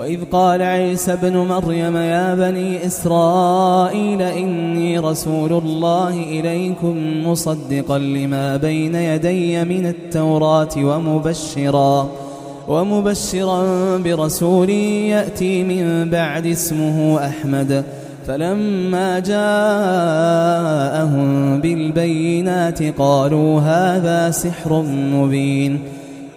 وإذ قال عيسى ابن مريم يا بني إسرائيل إني رسول الله إليكم مصدقا لما بين يدي من التوراة ومبشرا ومبشرا برسول يأتي من بعد اسمه أحمد فلما جاءهم بالبينات قالوا هذا سحر مبين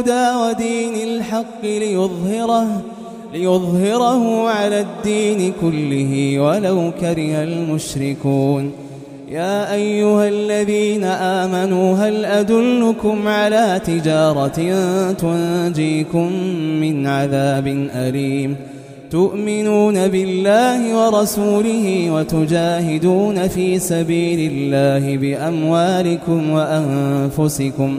بالهدى ودين الحق ليظهره ليظهره على الدين كله ولو كره المشركون. يا أيها الذين آمنوا هل أدلكم على تجارة تنجيكم من عذاب أليم؟ تؤمنون بالله ورسوله وتجاهدون في سبيل الله بأموالكم وأنفسكم.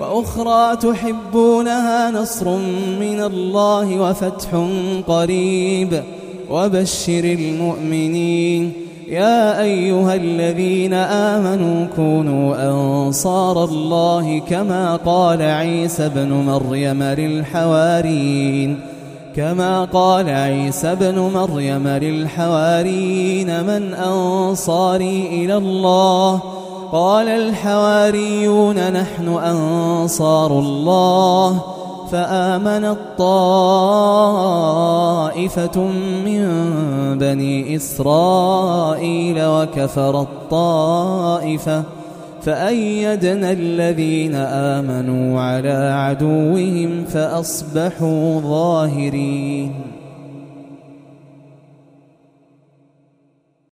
وأخرى تحبونها نصر من الله وفتح قريب. وبشر المؤمنين. يا أيها الذين آمنوا كونوا أنصار الله كما قال عيسى بن مريم للحواريين. كما قال عيسى بن مريم للحواريين من أنصاري إلى الله قال الحواريون نحن أنصار الله فآمنت طائفة من بني إسرائيل وكفرت طائفة فأيدنا الذين آمنوا على عدوهم فأصبحوا ظاهرين